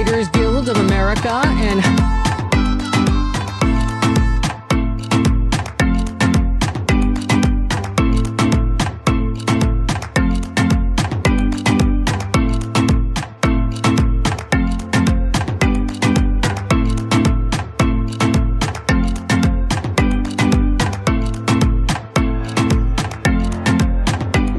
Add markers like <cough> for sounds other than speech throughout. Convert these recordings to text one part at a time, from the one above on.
Writers Guild of America and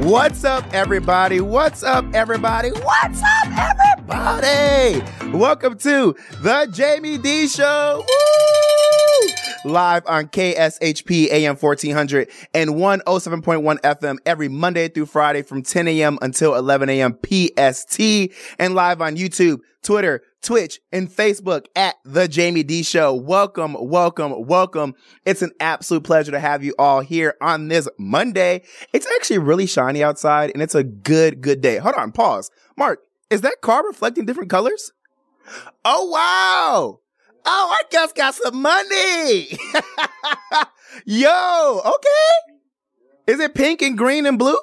What's up, everybody? What's up, everybody? What's up, everybody? Welcome to the Jaime Dee Show. Woo! Live on KSHP AM 1400 and 107.1 FM every Monday through Friday from 10 a.m. until 11 a.m. PST and live on YouTube, Twitter, Twitch, and Facebook at The Jaime Dee Show. Welcome, welcome, welcome. It's an absolute pleasure to have you all here on this Monday. It's actually really shiny outside and it's a good, good day. Hold on, pause. Mark, is that car reflecting different colors? Oh, wow. Oh, I just got some money. <laughs> Yo, okay. Is it pink and green and blue?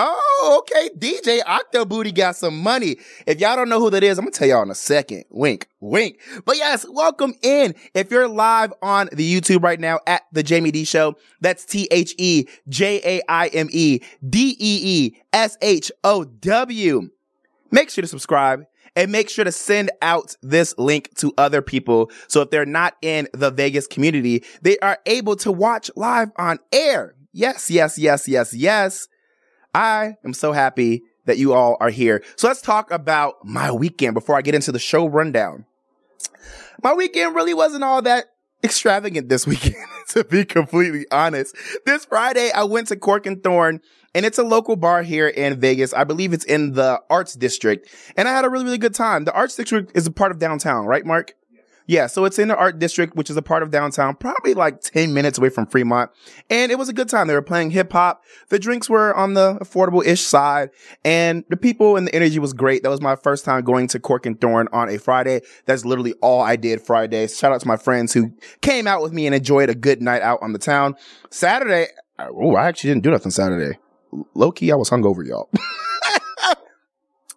Oh, okay. DJ Octobooty got some money. If y'all don't know who that is, I'm gonna tell y'all in a second. Wink, wink. But yes, welcome in. If you're live on the YouTube right now at the Jaime Dee Show, that's T H E J A I M E D E E S H O W. Make sure to subscribe and make sure to send out this link to other people. So if they're not in the Vegas community, they are able to watch live on air. Yes, yes, yes, yes, yes. I am so happy that you all are here. So let's talk about my weekend before I get into the show rundown. My weekend really wasn't all that extravagant this <laughs> weekend, to be completely honest. This Friday, I went to Cork and Thorn and it's a local bar here in Vegas. I believe it's in the Arts District and I had a really, really good time. The Arts District is a part of downtown, right, Mark? Yeah, so it's in the art district, which is a part of downtown, probably like 10 minutes away from Fremont. And it was a good time. They were playing hip hop. The drinks were on the affordable ish side and the people and the energy was great. That was my first time going to Cork and Thorn on a Friday. That's literally all I did Friday. Shout out to my friends who came out with me and enjoyed a good night out on the town. Saturday, oh, I actually didn't do nothing Saturday. Low key, I was hungover, y'all. <laughs>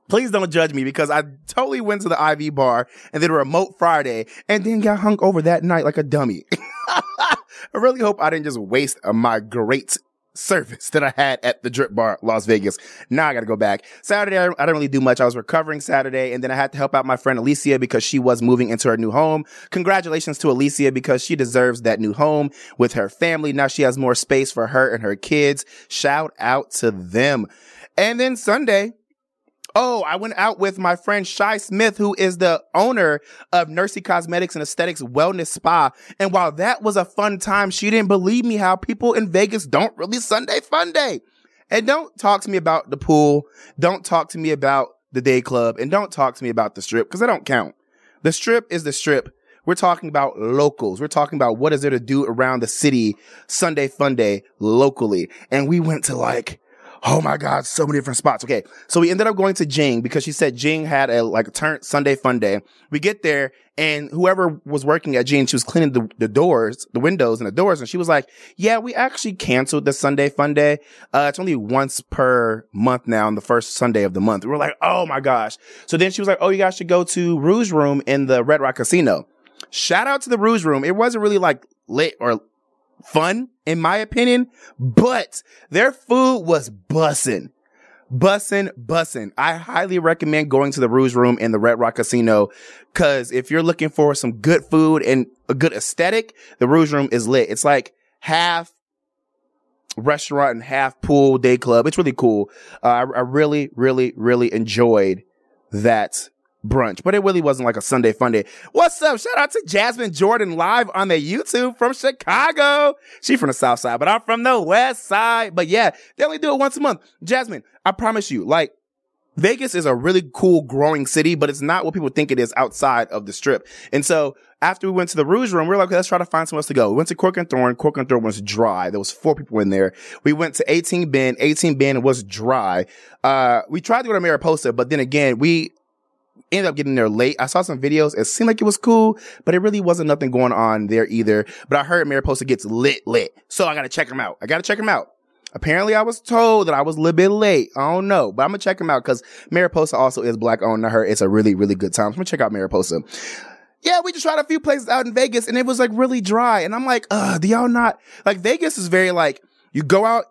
Please don't judge me because I totally went to the IV bar and a remote Friday and then got hung over that night like a dummy. <laughs> I really hope I didn't just waste uh, my great service that I had at the Drip Bar, Las Vegas. Now I got to go back. Saturday, I, I didn't really do much. I was recovering Saturday and then I had to help out my friend Alicia because she was moving into her new home. Congratulations to Alicia because she deserves that new home with her family. Now she has more space for her and her kids. Shout out to them. And then Sunday, Oh, I went out with my friend Shy Smith, who is the owner of Nursey Cosmetics and Aesthetics Wellness Spa. And while that was a fun time, she didn't believe me how people in Vegas don't really Sunday fun day. And don't talk to me about the pool. Don't talk to me about the day club and don't talk to me about the strip because I don't count. The strip is the strip. We're talking about locals. We're talking about what is there to do around the city Sunday fun day locally. And we went to like Oh my God, so many different spots. Okay. So we ended up going to Jing because she said Jing had a like turn Sunday fun day. We get there and whoever was working at Jing, she was cleaning the, the doors, the windows and the doors. And she was like, yeah, we actually canceled the Sunday fun day. Uh, it's only once per month now on the first Sunday of the month. We were like, Oh my gosh. So then she was like, Oh, you guys should go to Rouge Room in the Red Rock Casino. Shout out to the Rouge Room. It wasn't really like lit or fun, in my opinion, but their food was bussin'. Bussin', bussin'. I highly recommend going to the Rouge Room in the Red Rock Casino. Cause if you're looking for some good food and a good aesthetic, the Rouge Room is lit. It's like half restaurant and half pool day club. It's really cool. Uh, I, I really, really, really enjoyed that brunch, but it really wasn't like a Sunday fun day. What's up? Shout out to Jasmine Jordan live on the YouTube from Chicago. She from the South Side, but I'm from the West Side. But yeah, they only do it once a month. Jasmine, I promise you, like, Vegas is a really cool growing city, but it's not what people think it is outside of the strip. And so after we went to the Rouge Room, we were like, okay, let's try to find somewhere else to go. We went to Cork and Thorn. Cork and Thorn was dry. There was four people in there. We went to 18bin. 18 Bend was dry. Uh, we tried to go to Mariposa, but then again, we ended up getting there late. I saw some videos. It seemed like it was cool, but it really wasn't nothing going on there either. But I heard Mariposa gets lit, lit. So I got to check them out. I got to check them out. Apparently, I was told that I was a little bit late. I don't know, but I'm gonna check him out because Mariposa also is black owned. I heard it's a really, really good time. So I'm gonna check out Mariposa. Yeah, we just tried a few places out in Vegas and it was like really dry. And I'm like, uh, do y'all not like Vegas is very like you go out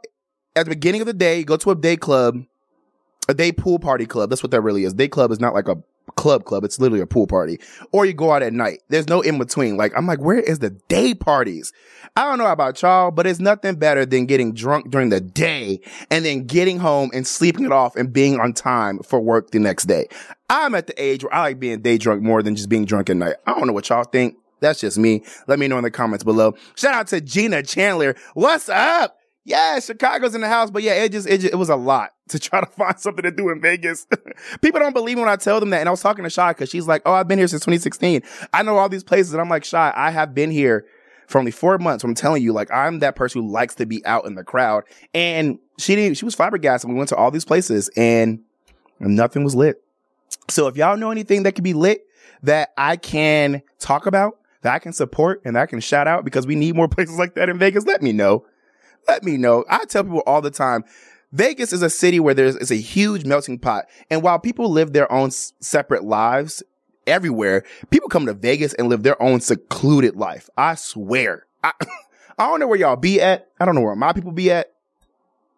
at the beginning of the day, go to a day club, a day pool party club. That's what that really is. Day club is not like a club club. It's literally a pool party. Or you go out at night. There's no in between. Like, I'm like, where is the day parties? I don't know about y'all, but it's nothing better than getting drunk during the day and then getting home and sleeping it off and being on time for work the next day. I'm at the age where I like being day drunk more than just being drunk at night. I don't know what y'all think. That's just me. Let me know in the comments below. Shout out to Gina Chandler. What's up? Yeah, Chicago's in the house, but yeah, it just, it just, it was a lot to <laughs> try to find something to do in Vegas. <laughs> People don't believe me when I tell them that. And I was talking to Shy because she's like, Oh, I've been here since 2016. I know all these places. And I'm like, Shy, I have been here for only four months. I'm telling you, like, I'm that person who likes to be out in the crowd. And she didn't, she was flabbergasted. We went to all these places and nothing was lit. So if y'all know anything that could be lit that I can talk about, that I can support and that I can shout out because we need more <laughs> places like that in Vegas, let me know let me know. I tell people all the time, Vegas is a city where there's a huge melting pot. And while people live their own s- separate lives everywhere, people come to Vegas and live their own secluded life. I swear. I, <coughs> I don't know where y'all be at. I don't know where my people be at.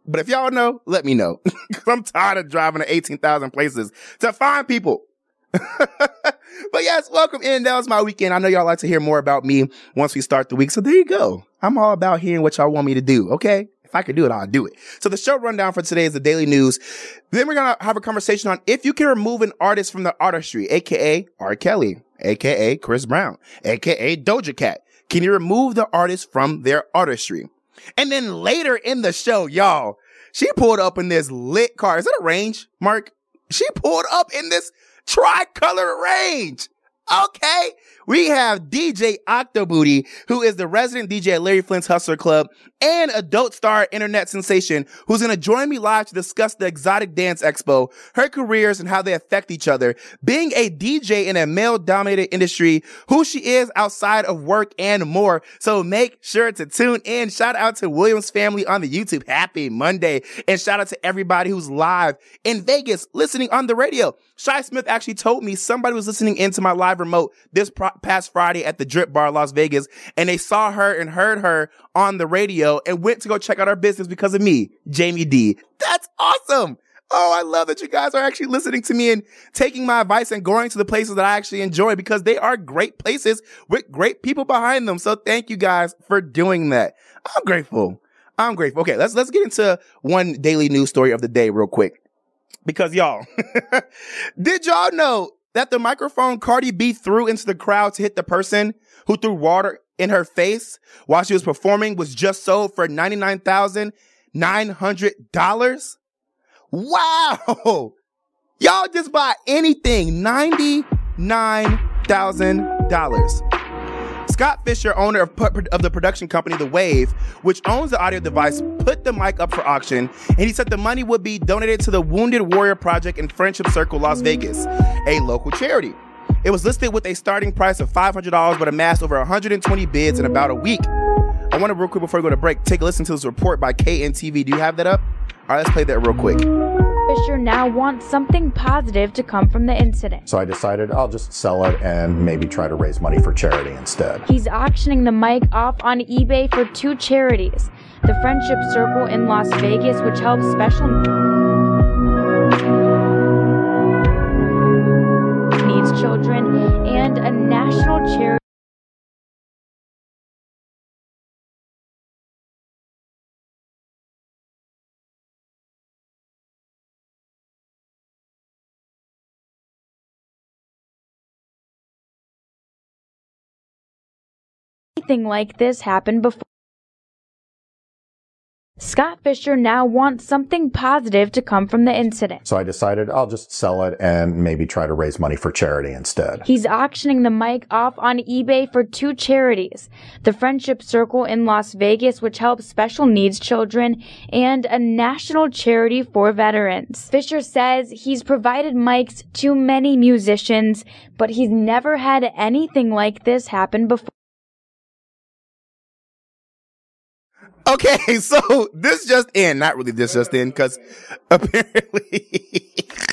But if y'all know, let me know. <laughs> Cause I'm tired of driving to 18,000 places to find people. <laughs> but yes, welcome in. That was my weekend. I know y'all like to hear more about me once we start the week. So there you go. I'm all about hearing what y'all want me to do. Okay. If I could do it, I'll do it. So the show rundown for today is the daily news. Then we're going to have a conversation on if you can remove an artist from the artistry, aka R. Kelly, aka Chris Brown, aka Doja Cat. Can you remove the artist from their artistry? And then later in the show, y'all, she pulled up in this lit car. Is that a range, Mark? She pulled up in this tricolor range. Okay. We have DJ Octobooty, who is the resident DJ at Larry Flynt's Hustler Club and adult star internet sensation, who's going to join me live to discuss the Exotic Dance Expo, her careers and how they affect each other, being a DJ in a male dominated industry, who she is outside of work and more. So make sure to tune in. Shout out to Williams family on the YouTube. Happy Monday. And shout out to everybody who's live in Vegas listening on the radio. Shy Smith actually told me somebody was listening into my live remote this pro- past Friday at the Drip Bar, Las Vegas, and they saw her and heard her on the radio and went to go check out our business because of me, Jaime Dee. That's awesome. Oh, I love that you guys are actually listening to me and taking my advice and going to the places that I actually enjoy because they are great places with great people behind them. So thank you guys for doing that. I'm grateful. I'm grateful. Okay, let's let's get into one daily news story of the day real quick. Because y'all, <laughs> did y'all know that the microphone Cardi B threw into the crowd to hit the person who threw water in her face while she was performing was just sold for $99,900? Wow! Y'all just buy anything. $99,000. Scott Fisher, owner of, of the production company The Wave, which owns the audio device, put the mic up for auction, and he said the money would be donated to the Wounded Warrior Project in Friendship Circle, Las Vegas, a local charity. It was listed with a starting price of $500, but amassed over 120 bids in about a week. I want to real quick before we go to break, take a listen to this report by KNTV. Do you have that up? All right, let's play that real quick. Fisher now wants something positive to come from the incident. So I decided I'll just sell it and maybe try to raise money for charity instead. He's auctioning the mic off on eBay for two charities the Friendship Circle in Las Vegas, which helps special needs children, and a national charity. Anything like this happened before. Scott Fisher now wants something positive to come from the incident. So I decided I'll just sell it and maybe try to raise money for charity instead. He's auctioning the mic off on eBay for two charities the Friendship Circle in Las Vegas, which helps special needs children, and a national charity for veterans. Fisher says he's provided mics to many musicians, but he's never had anything like this happen before. Okay, <laughs> so this just in, not really this just in, because apparently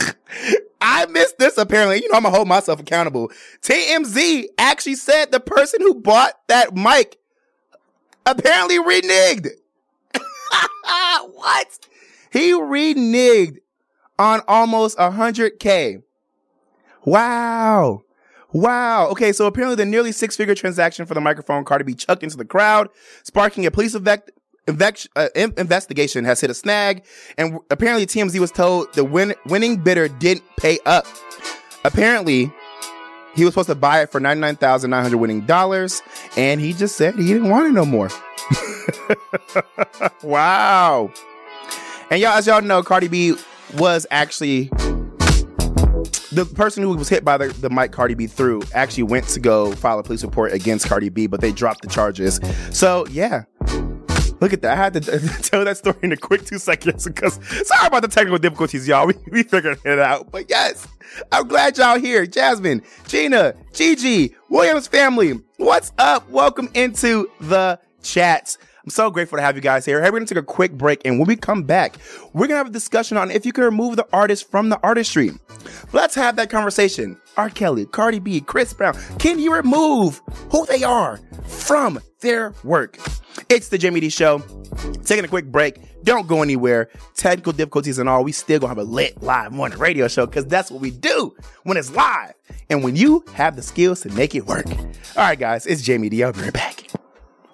<laughs> I missed this. Apparently, you know, I'm gonna hold myself accountable. TMZ actually said the person who bought that mic apparently reneged. <laughs> what? He reneged on almost 100K. Wow. Wow. Okay, so apparently the nearly six figure transaction for the microphone Cardi B chucked into the crowd, sparking a police evect- uh, in- investigation has hit a snag, and w- apparently TMZ was told the win- winning bidder didn't pay up. Apparently, he was supposed to buy it for ninety nine thousand nine hundred winning dollars, and he just said he didn't want it no more. <laughs> wow. And y'all, as y'all know, Cardi B was actually the person who was hit by the, the mic Cardi B threw actually went to go file a police report against Cardi B, but they dropped the charges. So yeah. Look at that. I had to <laughs> tell that story in a quick two seconds because sorry about the technical difficulties, y'all. <laughs> We, we figured it out. But yes, I'm glad y'all here. Jasmine, Gina, Gigi, Williams family. What's up? Welcome into the chats. I'm so grateful to have you guys here. Hey, we're gonna take a quick break, and when we come back, we're gonna have a discussion on if you can remove the artist from the artistry. Let's have that conversation. R. Kelly, Cardi B, Chris Brown. Can you remove who they are from their work? It's the Jaime Dee Show. Taking a quick break. Don't go anywhere. Technical difficulties and all, we still gonna have a lit live morning radio show because that's what we do when it's live and when you have the skills to make it work. All right, guys, it's Jaime Dee. I'll be right back.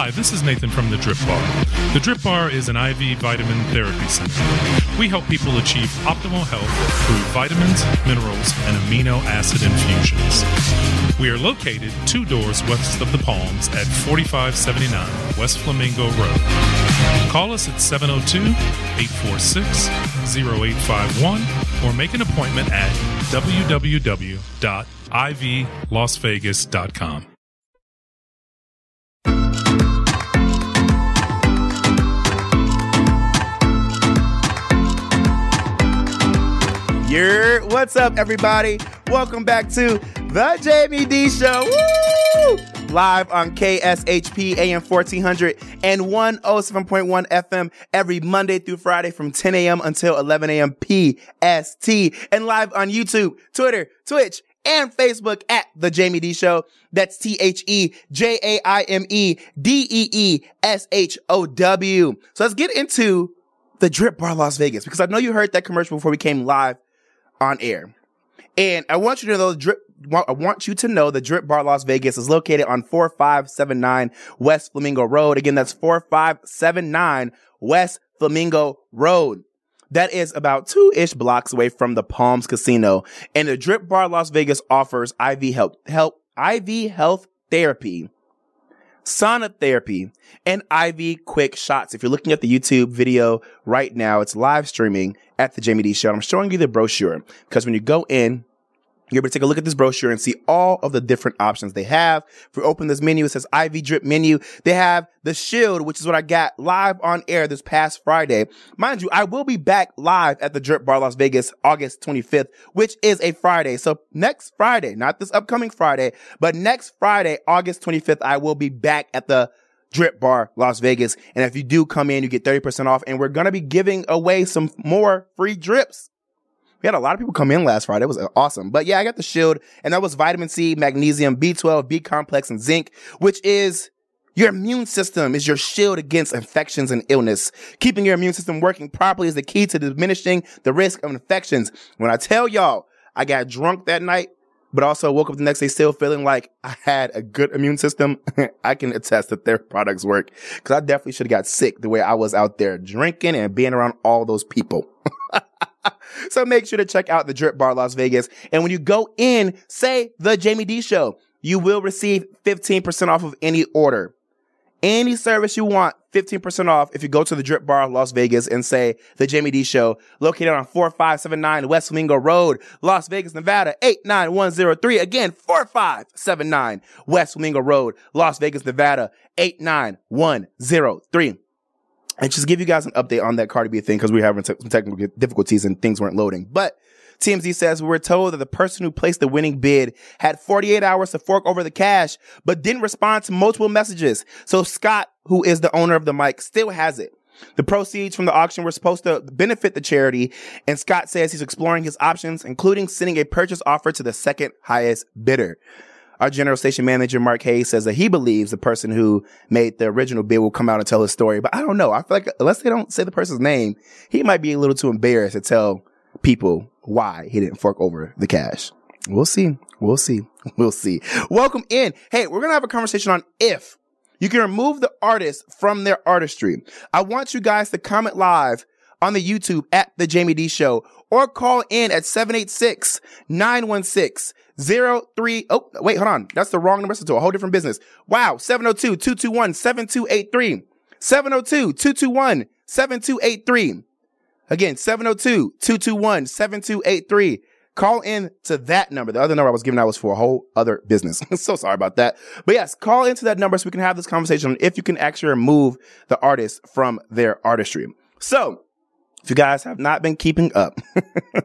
Hi, this is Nathan from the Drip Bar. The Drip Bar is an IV vitamin therapy center. We help people achieve optimal health through vitamins, minerals, and amino acid infusions. We are located two doors west of the Palms at 4579 West Flamingo Road. Call us at 702 846 0851 or make an appointment at www.ivlasvegas.com. Yer, what's up, everybody? Welcome back to the Jaime Dee Show. Woo! Live on KSHP AM 1400 and 107.1 FM every Monday through Friday from 10 a.m. until 11 a.m. PST. And live on YouTube, Twitter, Twitch, and Facebook at The Jaime Dee Show. That's T H E J A I M E D E E S H O W. So let's get into the Drip Bar Las Vegas because I know you heard that commercial before we came live on air. And I want you to know the drip. I want you to know the Drip Bar Las Vegas is located on 4579 West Flamingo Road. Again, that's 4579 West Flamingo Road. That is about two ish blocks away from the Palms Casino. And the Drip Bar Las Vegas offers IV help, help, IV health therapy, sauna therapy, and IV quick shots. If you're looking at the YouTube video right now, it's live streaming at the Jaime Dee Show. I'm showing you the brochure because when you go in you're able to take a look at this brochure and see all of the different options they have. If we open this menu, it says IV drip menu. They have the shield, which is what I got live on air this past Friday. Mind you, I will be back live at the Drip Bar Las Vegas August 25th, which is a Friday. So next Friday, not this upcoming Friday, but next Friday, August 25th, I will be back at the Drip Bar Las Vegas. And if you do come in, you get 30% off and we're going to be giving away some more free drips. We had a lot of people come in last Friday. It was uh, awesome. But yeah, I got the shield and that was vitamin C, magnesium, B12, B complex and zinc, which is your immune system is your shield against infections and illness. Keeping your immune system working properly is the key to diminishing the risk of infections. When I tell y'all I got drunk that night, but also woke up the next day still feeling like I had a good immune system, <laughs> I can attest that their products work. Cause I definitely should have got sick the way I was out there drinking and being around all those people. <laughs> so make sure to check out the Drip Bar Las Vegas. And when you go in, say the Jaime Dee show, you will receive 15% off of any order. Any service you want, 15% off if you go to the Drip Bar of Las Vegas and say the Jaime Dee Show, located on 4579 West Flamingo Road, Las Vegas, Nevada, 89103. Again, 4579 West Flamingo Road, Las Vegas, Nevada, 89103 and just give you guys an update on that Cardi B thing because we were having te- some technical difficulties and things weren't loading. But TMZ says we were told that the person who placed the winning bid had 48 hours to fork over the cash, but didn't respond to multiple messages. So Scott, who is the owner of the mic, still has it. The proceeds from the auction were supposed to benefit the charity, and Scott says he's exploring his options, including sending a purchase offer to the second highest bidder. Our general station manager, Mark Hayes, says that he believes the person who made the original bid will come out and tell his story. But I don't know. I feel like unless they don't say the person's name, he might be a little too embarrassed to tell people why he didn't fork over the cash. We'll see. We'll see. <laughs> We'll see. Welcome in. Hey, we're going to have a conversation on if you can remove the artist from their artistry. I want you guys to comment live on the YouTube at the Jaime Dee show or call in at 786 916 03. Oh, wait, hold on. That's the wrong number So to a whole different business. Wow. 702 221 7283. 702 221 7283. Again, 702 221 7283. Call in to that number. The other number I was giving out was for a whole other business. <laughs> so sorry about that. But yes, call into that number so we can have this conversation on if you can actually remove the artist from their artistry. So, if you guys have not been keeping up,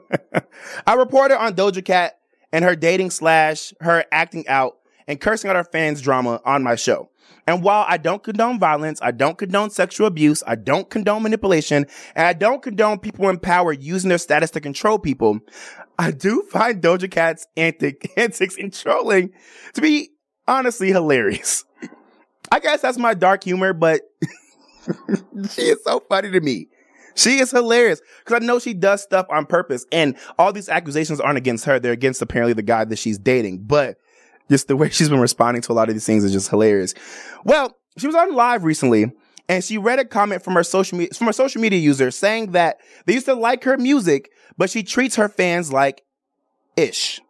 <laughs> I reported on Doja Cat and her dating slash her acting out and cursing out her fans drama on my show. And while I don't condone violence, I don't condone sexual abuse, I don't condone manipulation, and I don't condone people in power using their status to control people, I do find Doja Cat's antic, <laughs> antics and trolling to be honestly hilarious. I guess that's my dark humor, but <laughs> she is so funny to me. She is hilarious because I know she does stuff on purpose and all these accusations aren't against her. They're against apparently the guy that she's dating, but just the way she's been responding to a lot of these things is just hilarious. Well, she was on live recently and she read a comment from her social media, from a social media user saying that they used to like her music, but she treats her fans like ish.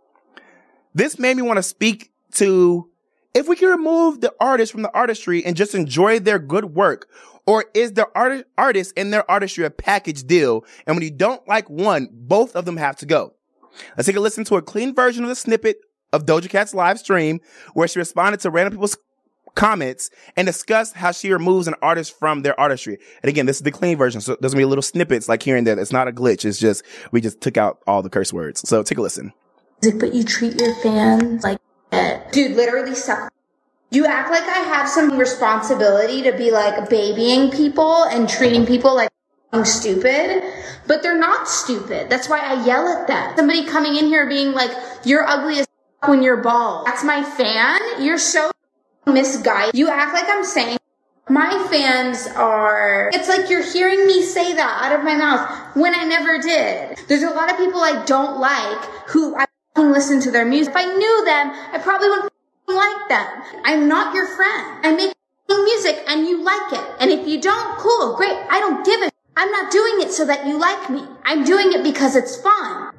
This made me want to speak to if we can remove the artist from the artistry and just enjoy their good work, or is the art- artist and their artistry a package deal? And when you don't like one, both of them have to go. Let's take a listen to a clean version of the snippet of Doja Cat's live stream where she responded to random people's comments and discussed how she removes an artist from their artistry. And again, this is the clean version. So there's gonna be little snippets like here and there. It's not a glitch. It's just, we just took out all the curse words. So take a listen. But you treat your fans like shit. Dude, literally suck. You act like I have some responsibility to be like babying people and treating people like stupid, but they're not stupid. That's why I yell at them. Somebody coming in here being like, you're ugly as when you're bald. That's my fan. You're so misguided. You act like I'm saying my fans are, it's like you're hearing me say that out of my mouth when I never did. There's a lot of people I don't like who I listen to their music. If I knew them, I probably wouldn't like them. I'm not your friend. I make music and you like it. And if you don't, cool, great. I don't give a I'm not doing it so that you like me. I'm doing it because it's fun.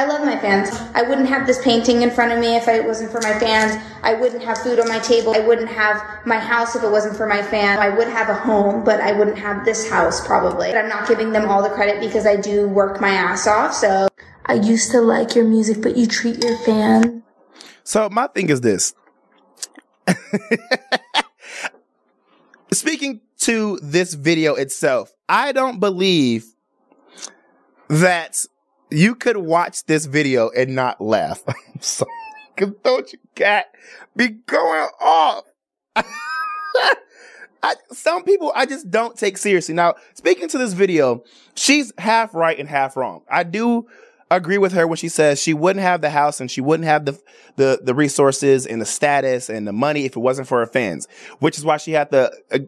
I love my fans. I wouldn't have this painting in front of me if it wasn't for my fans. I wouldn't have food on my table. I wouldn't have my house if it wasn't for my fans. I would have a home, but I wouldn't have this house probably. But I'm not giving them all the credit because I do work my ass off. So I used to like your music, but you treat your fans. So my thing is this. <laughs> Speaking to this video itself, I don't believe that you could watch this video and not laugh. <laughs> I'm sorry. Cause <laughs> don't you cat be going off? <laughs> I, some people I just don't take seriously. Now, speaking to this video, she's half right and half wrong. I do agree with her when she says she wouldn't have the house and she wouldn't have the the the resources and the status and the money if it wasn't for her fans, which is why she had to uh,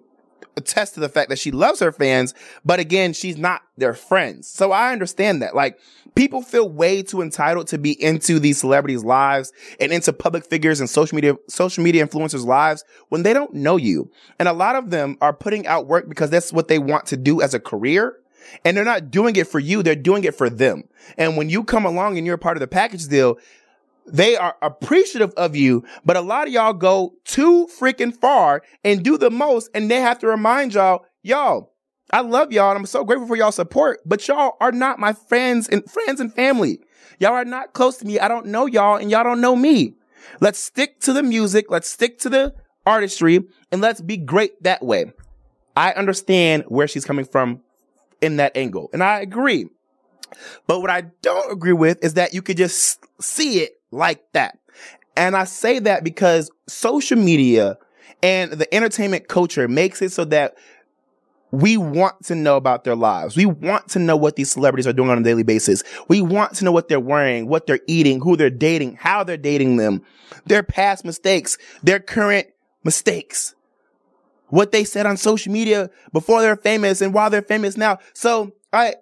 attest to the fact that she loves her fans, but again, she's not their friends. So I understand that. Like people feel way too entitled to be into these celebrities' lives and into public figures and social media social media influencers' lives when they don't know you. And a lot of them are putting out work because that's what they want to do as a career. And they're not doing it for you, they're doing it for them. And when you come along and you're a part of the package deal, they are appreciative of you, but a lot of y'all go too freaking far and do the most, and they have to remind y'all, y'all, I love y'all and I'm so grateful for y'all support, but y'all are not my friends and friends and family. Y'all are not close to me. I don't know y'all and y'all don't know me. Let's stick to the music. Let's stick to the artistry and let's be great that way. I understand where she's coming from in that angle and I agree. But what I don't agree with is that you could just see it like that. And I say that because social media and the entertainment culture makes it so that we want to know about their lives. We want to know what these celebrities are doing on a daily basis. We want to know what they're wearing, what they're eating, who they're dating, how they're dating them, their past mistakes, their current mistakes, what they said on social media before they're famous and while they're famous now. So I,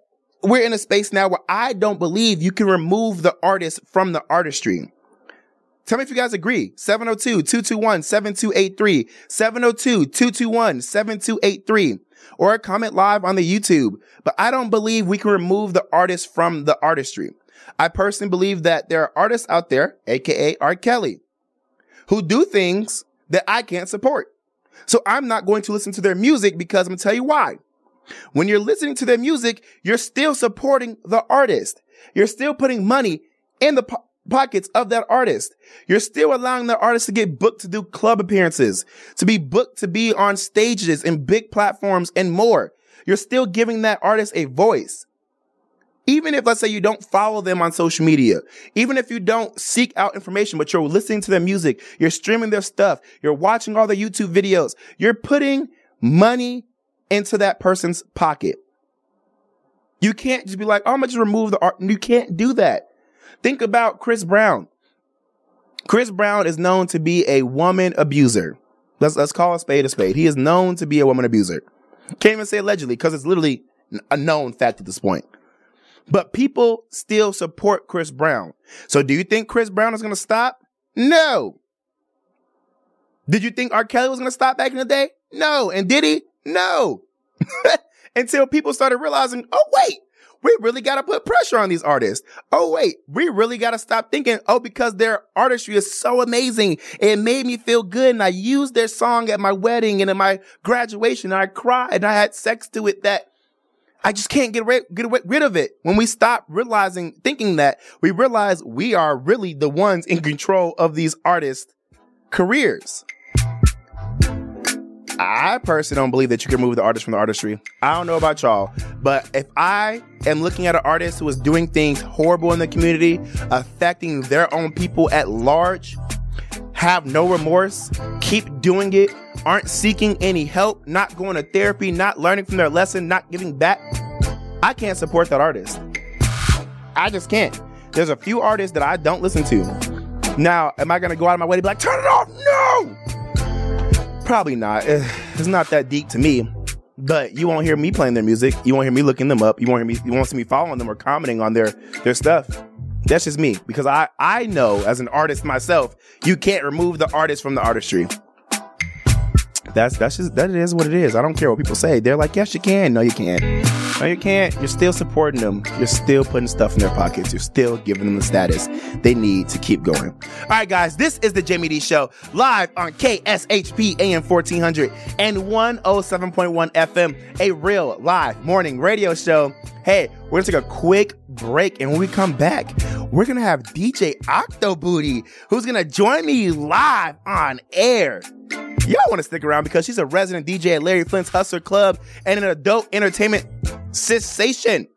we're in a space now where I don't believe you can remove the artist from the artistry. Tell me if you guys agree. 702-221-7283. 702-221-7283. Or comment live on the YouTube. But I don't believe we can remove the artist from the artistry. I personally believe that there are artists out there, aka R. Kelly, who do things that I can't support. So I'm not going to listen to their music because I'm gonna tell you why. When you're listening to their music, you're still supporting the artist. You're still putting money in the po- pockets of that artist. You're still allowing the artist to get booked to do club appearances, to be booked to be on stages and big platforms and more. You're still giving that artist a voice. Even if, let's say, you don't follow them on social media, even if you don't seek out information, but you're listening to their music, you're streaming their stuff, you're watching all their YouTube videos, you're putting money into that person's pocket. You can't just be like, oh, I'm gonna just remove the art. You can't do that. Think about Chris Brown. Chris Brown is known to be a woman abuser. Let's let's call a spade a spade. He is known to be a woman abuser. Can't even say allegedly because it's literally a known fact at this point. But people still support Chris Brown. So do you think Chris Brown is going to stop? No. Did you think R. Kelly was going to stop back in the day? No. And did he? No. <laughs> Until people started realizing, oh, wait, we really got to put pressure on these artists. Oh, wait, we really got to stop thinking, oh, because their artistry is so amazing. It made me feel good. And I used their song at my wedding and in my graduation. And I cried and I had sex to it that I just can't get, get rid of it. When we stop realizing, thinking that, we realize we are really the ones in control of these artists' careers. I personally don't believe that you can remove the artist from the artistry. I don't know about y'all, but if I am looking at an artist who is doing things horrible in the community, affecting their own people at large, have no remorse, keep doing it, aren't seeking any help, not going to therapy, not learning from their lesson, not giving back, I can't support that artist. I just can't. There's a few artists that I don't listen to. Now, am I to go out of my way to be like, turn it off? No! Probably not. Eh, it's not that deep to me. But you won't hear me playing their music. You won't hear me looking them up. You won't hear me. You won't see me following them or commenting on their their stuff. That's just me because I I know as an artist myself, you can't remove the artist from the artistry. That's that's just that is what it is. I don't care what people say. They're like, yes, you can. No, you can't. No, you can't. You're still supporting them. You're still putting stuff in their pockets. You're still giving them the status they need to keep going. All right, guys, this is the Jaime Dee Show live on KSHP AM 1400 and 107.1 FM, a real live morning radio show. Hey, we're gonna take a quick break, and when we come back, we're gonna have DJ Octobooty, who's gonna join me live on air. Y'all want to stick around because she's a resident DJ at Larry Flynt's Hustler Club and an adult entertainment sensation.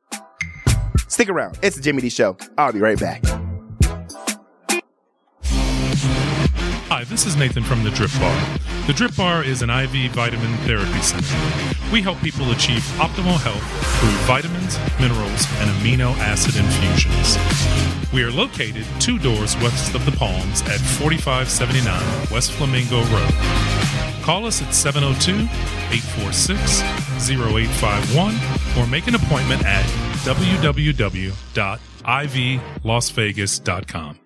Stick around. It's the Jaime Dee Show. I'll be right back. Hi, this is Nathan from the Drip Bar. The Drip Bar is an IV vitamin therapy center. We help people achieve optimal health through vitamins, minerals, and amino acid infusions. We are located two doors west of the Palms at 4579 West Flamingo Road. Call us at 702 846 0851 or make an appointment at www.ivlasvegas.com.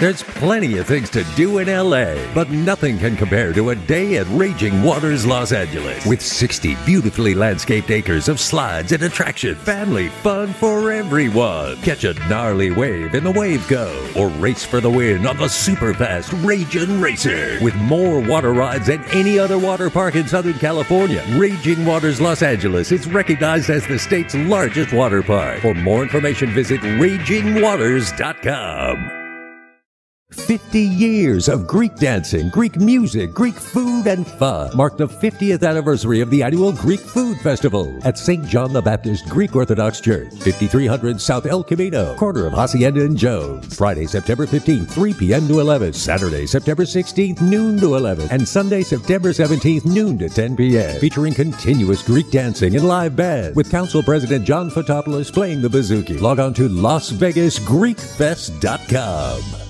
There's plenty of things to do in LA, but nothing can compare to a day at Raging Waters Los Angeles. With 60 beautifully landscaped acres of slides and attraction, family fun for everyone. Catch a gnarly wave in the Wave Cove, or race for the win on the super fast Raging Racer. With more water rides than any other water park in Southern California, Raging Waters Los Angeles is recognized as the state's largest water park. For more information, visit ragingwaters.com. 50 years of Greek dancing, Greek music, Greek food, and fun mark the 50th anniversary of the annual Greek Food Festival at St. John the Baptist Greek Orthodox Church, 5300 South El Camino, corner of Hacienda and Jones. Friday, September 15th, 3 p.m. to 11. Saturday, September 16th, noon to 11. And Sunday, September 17th, noon to 10 p.m. Featuring continuous Greek dancing and live band with Council President John Fotopoulos playing the bouzouki. Log on to LasVegasGreekFest.com.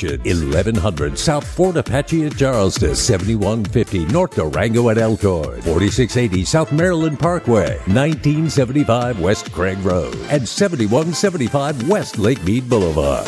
1100 South Fort Apache at Charleston, 7150 North Durango at Elkhorn, 4680 South Maryland Parkway, 1975 West Craig Road, and 7175 West Lake Mead Boulevard.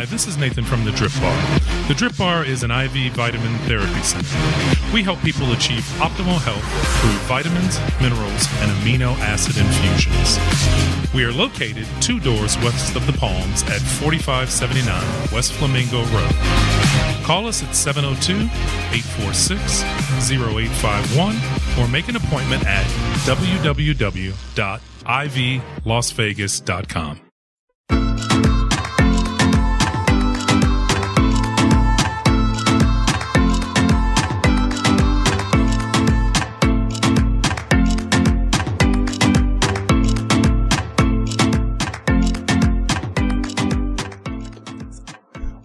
Hi, this is Nathan from the Drip Bar. The Drip Bar is an IV vitamin therapy center. We help people achieve optimal health through vitamins, minerals, and amino acid infusions. We are located two doors west of the Palms at 4579 West Flamingo Road. Call us at 702 846 0851 or make an appointment at www.ivlasvegas.com.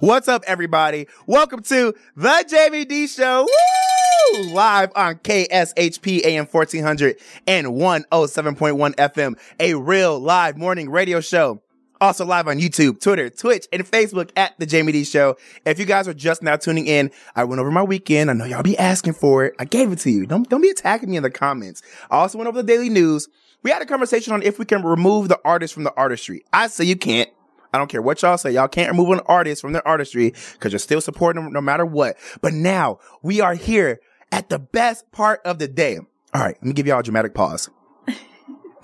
What's up, everybody? Welcome to the JVD Show. Woo! Live on KSHP AM 1400 and 107.1 FM, a real live morning radio show. Also live on YouTube, Twitter, Twitch, and Facebook at the Jaime Dee Show. If you guys are just now tuning in, I went over my weekend. I know y'all be asking for it. I gave it to you. Don't, don't be attacking me in the comments. I also went over the daily news. We had a conversation on if we can remove the artist from the artistry. I say you can't. I don't care what y'all say. Y'all can't remove an artist from their artistry because you're still supporting them no matter what. But now we are here at the best part of the day. All right, let me give y'all a dramatic pause.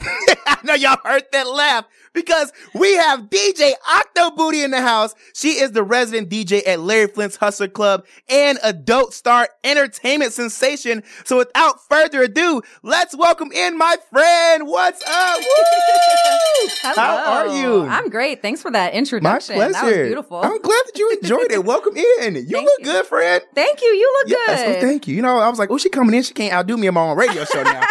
<laughs> I know y'all heard that laugh because we have DJ Octobooty in the house. She is the resident DJ at Larry Flynt's Hustler Club and Adult Star Entertainment sensation. So without further ado, let's welcome in my friend. What's up? <laughs> How are you? I'm great. Thanks for that introduction. my pleasure. That was beautiful. I'm glad that you enjoyed it. <laughs> Welcome in. You look good, friend. Thank you. You look Yes, good. oh, thank you. You know, I was like, oh, she coming in. She can't outdo me on my own radio show now.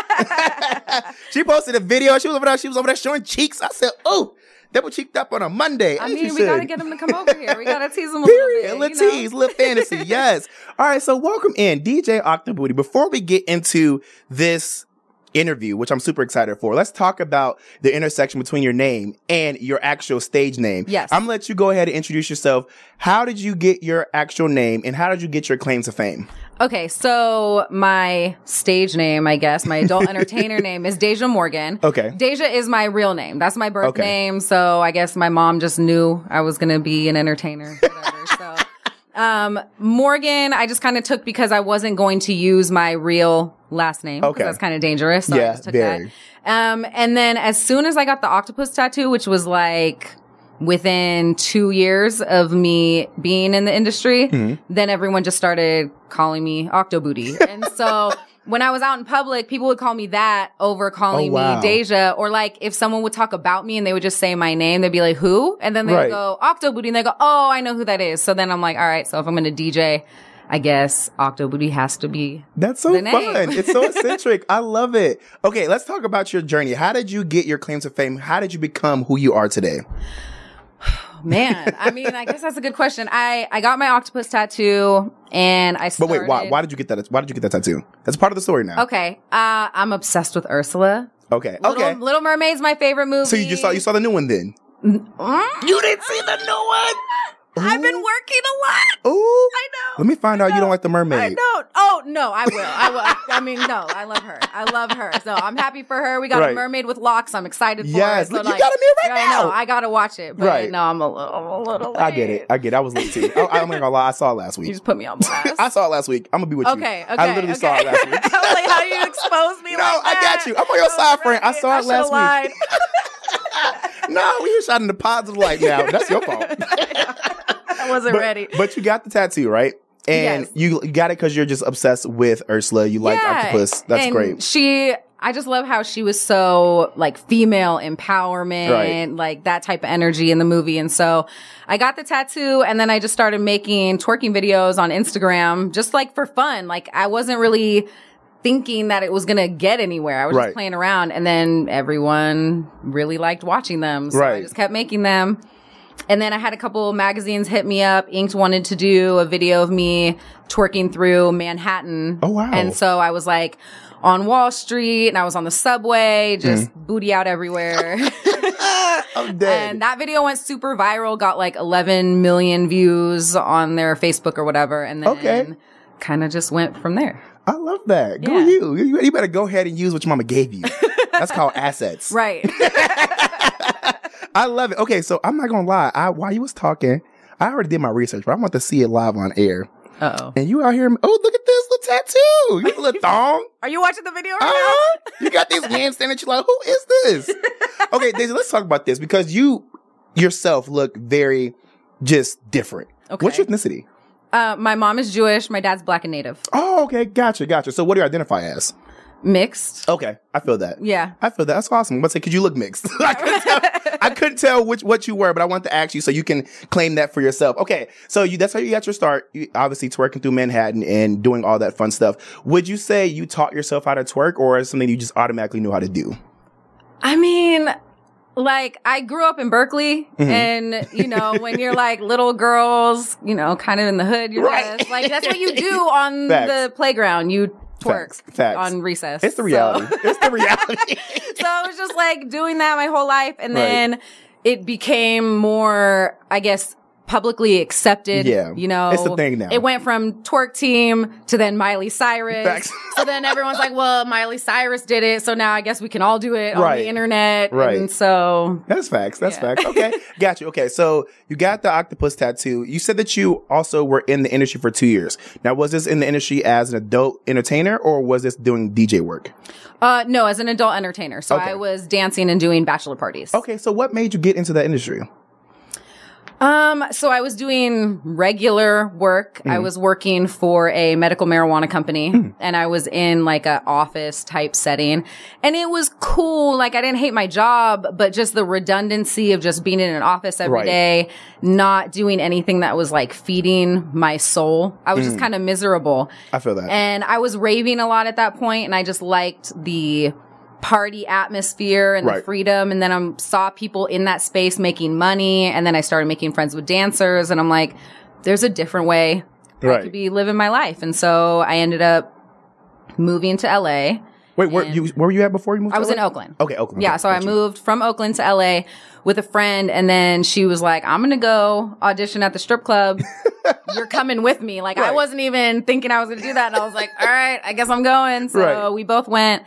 she posted a video. She was over there. She was over there showing cheeks. I said, oh, double cheeked up on a Monday. I mean, we got to get them to come over here. We got to tease them a Period. little bit. You know? tease, little fantasy. <laughs> Yes. All right. So welcome in DJ Octobooty. Before we get into this interview, which I'm super excited for, let's talk about the intersection between your name and your actual stage name. Yes. I'm gonna let you go ahead and introduce yourself. How did you get your actual name and how did you get your claim to fame? Okay, so my stage name, I guess, my adult <laughs> entertainer name is Daizha Morgann. Okay. Daizha is my real name. That's my birth Okay. name. So I guess my mom just knew I was going to be an entertainer. Whatever. <laughs> so, um, Morgann, I just kind of took because I wasn't going to use my real last name. Okay. That's kind of dangerous. So I Yeah, just took very. that. Um, and then as soon as I got the octopus tattoo, which was like within two years of me being in the industry, Mhm. then everyone just started calling me Octobooty. <laughs> and so when I was out in public, people would call me that over calling Oh, wow. me Daizha. Or like if someone would talk about me and they would just say my name, they'd be like, who? And then they Right. would go Octobooty and they go, oh, I know who that is. So then I'm like, all right, so if I'm going to DJ, I guess Octobooty has to be. That's so fun. It's so <laughs> eccentric. I love it. Okay, let's talk about your journey. How did you get your claim to fame? How did you become who you are today? Man, I mean, I guess that's a good question. I, I got my octopus tattoo and I But wait, why, why did you get that? Why did you get that tattoo? That's part of the story now. Okay. Uh, I'm obsessed with Ursula. Okay. Little, Okay. Little Mermaid's my favorite movie. So you just saw you saw the new one then? You didn't see the new one. I've been oh. working a lot. Ooh. I know. Let me find out you don't like the mermaid. I don't. Oh no, I will. I will. I mean, no, I love her. I love her. So I'm happy for her. We got Right. a mermaid with locks. I'm excited for Yes, it. So you like, got a mirror right I know. now. I gotta watch it. But Right. no, I'm a little, I'm a little. I get it. I get it. I was late too. I, I'm not gonna lie. I saw it last week. You just put me on blast. <laughs> I saw it last week. I'm gonna be with you. Okay, okay. I literally okay. saw it last week. <laughs> I was like, how you expose me No, like I got you. I'm on your Oh, side, friend. I saw it last lied. <laughs> <laughs> no, we were shot in the positive light now. That's your fault. <laughs> I wasn't but, ready. But you got the tattoo, right? And Yes. you, you got it because you're just obsessed with Ursula. You like Yeah. octopus. That's And great. She, I just love how she was so like female empowerment, Right. like that type of energy in the movie. And so I got the tattoo and then I just started making twerking videos on Instagram just like for fun. Like I wasn't really thinking that it was going to get anywhere. I was Right. just playing around and then everyone really liked watching them. So I just kept making them. And then I had a couple magazines hit me up. Inked wanted to do a video of me twerking through Manhattan. Oh, wow. And so I was like on Wall Street and I was on the subway, just Mm. booty out everywhere. <laughs> <laughs> I'm dead. and that video went super viral, got like 11 million views on their Facebook or whatever. And then Okay. kind of just went from there. I love that. Go Yeah. you. you. You better go ahead and use what your mama gave you. That's called <laughs> assets. Right. <laughs> <laughs> I love it. Okay, so I'm not gonna lie. I while you was talking, I already did my research, but I want to see it live on air. Oh. And you out here, oh look at this little tattoo, you little thong. Are you watching the video right Uh-huh. You got these hands standing. You're like, who is this? okay, Daizha, let's talk about this because you yourself look very just different. Okay. What's your ethnicity? Uh, my mom is Jewish. My dad's black and native. Oh, okay, gotcha, gotcha. So, what do you identify as? Mixed. Okay, I feel that. Yeah. I feel that. That's awesome. But say, could you look mixed? <laughs> I couldn't tell. I <laughs> couldn't tell which what you were, but I want to ask you so you can claim that for yourself. Okay, so you that's how you got your start. You, obviously, twerking through Manhattan and doing all that fun stuff. Would you say you taught yourself how to twerk, or is something you just automatically knew how to do? I mean, like I grew up in Berkeley, Mhm. and you know, when you're like little girls, you know, kind of in the hood, you're Right. just like that's what you do <laughs> on Facts. the playground. You twerk Facts. Facts. on recess. It's the So- reality. it's the reality. <laughs> <laughs> so I was just like doing that my whole life. And Right. then it became more, I guess, publicly accepted. Yeah. You know, It's the thing now. It went from twerk team to then Miley Cyrus. Facts. <laughs> so then everyone's like, well, Miley Cyrus did it. So now I guess we can all do it on the internet. Right. And so That's facts. That's facts. Okay. <laughs> got you. Okay. So you got the octopus tattoo. You said that you also were in the industry for two years. Now, was this in the industry as an adult entertainer or was this doing DJ work? Uh, no, as an adult entertainer. So Okay. I was dancing and doing bachelor parties. Okay. So what made you get into that industry? Um, so I was doing regular work. I Mhm. was working for a medical marijuana company Hmm. and I was in like a office type setting and it was cool. Like I didn't hate my job, but just the redundancy of just being in an office every Right. day, not doing anything that was like feeding my soul. I was just Mm. kind of miserable. I feel that. And I was raving a lot at that point, and I just liked the party atmosphere and the freedom. And then I saw people in that space making money, and then I started making friends with dancers, and I'm like, there's a different way I could be living my life. And so I ended up moving to LA. Wait, where you where were you at before you moved? I was LA? in Oakland. Okay, Oakland. Yeah, Okay, so I you. moved from Oakland to LA with a friend, and then she was like, "I'm gonna go audition at the strip club. <laughs> You're coming with me." Like I wasn't even thinking I was gonna do that, and I was like, "All right, I guess I'm going." So Right. we both went,